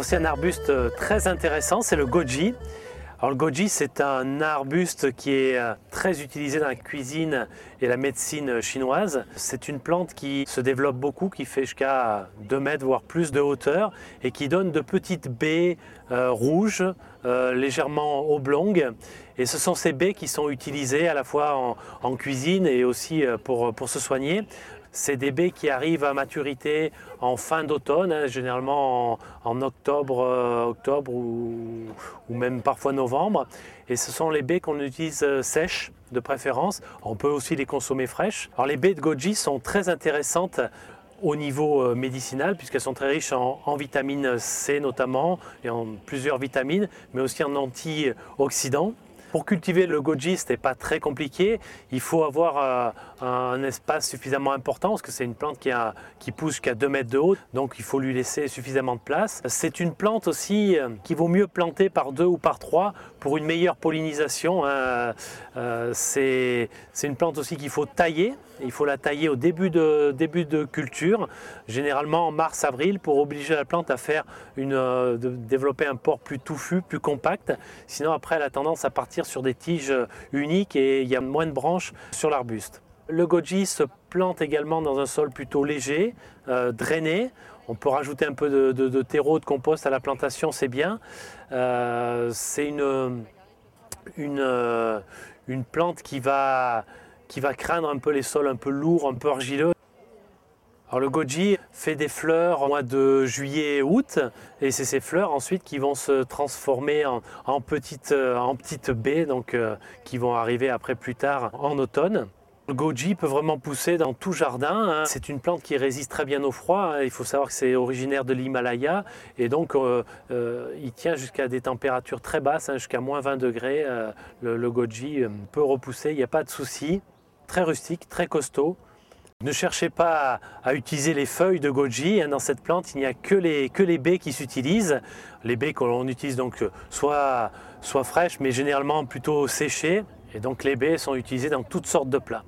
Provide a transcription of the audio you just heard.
voici un arbuste très intéressant, c'est le goji. Alors le goji, c'est un arbuste qui est euh, très utilisé dans la cuisine et la médecine chinoise. C'est une plante qui se développe beaucoup, qui fait jusqu'à 2 mètres, voire plus de hauteur, et qui donne de petites baies euh, rouges, euh, légèrement oblongues. Et ce sont ces baies qui sont utilisées à la fois en, cuisine et aussi pour se soigner. C'est des baies qui arrivent à maturité en fin d'automne, hein, généralement en, octobre, euh, ou, même parfois novembre. Et ce sont les baies qu'on utilise euh, sèches de préférence. On peut aussi les consommer fraîches. Alors les baies de goji sont très intéressantes au niveau euh, médicinal puisqu'elles sont très riches en, vitamine C notamment et en plusieurs vitamines, mais aussi en antioxydants. Pour cultiver le goji, ce n'est pas très compliqué. Il faut avoir euh, un espace suffisamment important parce que c'est une plante qui, a, qui pousse jusqu'à 2 mètres de haut, donc il faut lui laisser suffisamment de place. C'est une plante aussi euh, qui vaut mieux planter par deux ou par trois pour une meilleure pollinisation. Hein. Euh, c'est une plante aussi qu'il faut tailler. Il faut la tailler au début de, début de culture, généralement en mars-avril, pour obliger la plante à faire une, de développer un port plus touffu, plus compact. Sinon, après, elle a tendance à partir sur des tiges uniques et il y a moins de branches sur l'arbuste. Le goji se plante également dans un sol plutôt léger, euh, drainé. On peut rajouter un peu de, terreau, de compost à la plantation, c'est bien. Euh, c'est euh, une, plante qui va, qui va craindre un peu les sols un peu lourds, un peu argileux. Alors le goji fait des fleurs au mois de juillet et août et c'est ces fleurs ensuite qui vont se transformer en, petites, en petites baies euh, qui vont arriver après plus tard en automne. Le goji peut vraiment pousser dans tout jardin. Hein. C'est une plante qui résiste très bien au froid. Hein. Il faut savoir que c'est originaire de l'Himalaya et donc euh, euh, il tient jusqu'à des températures très basses, hein, jusqu'à moins 20 degrés. le, le, goji peut repousser, il n'y a pas de souci. Très rustique, très costaud. Ne cherchez pas à, utiliser les feuilles de goji. Hein, dans cette plante, il n'y a que les, baies qui s'utilisent. Les baies qu'on utilise donc soit, soit fraîches, mais généralement plutôt séchées. Et donc les baies sont utilisées dans toutes sortes de plats.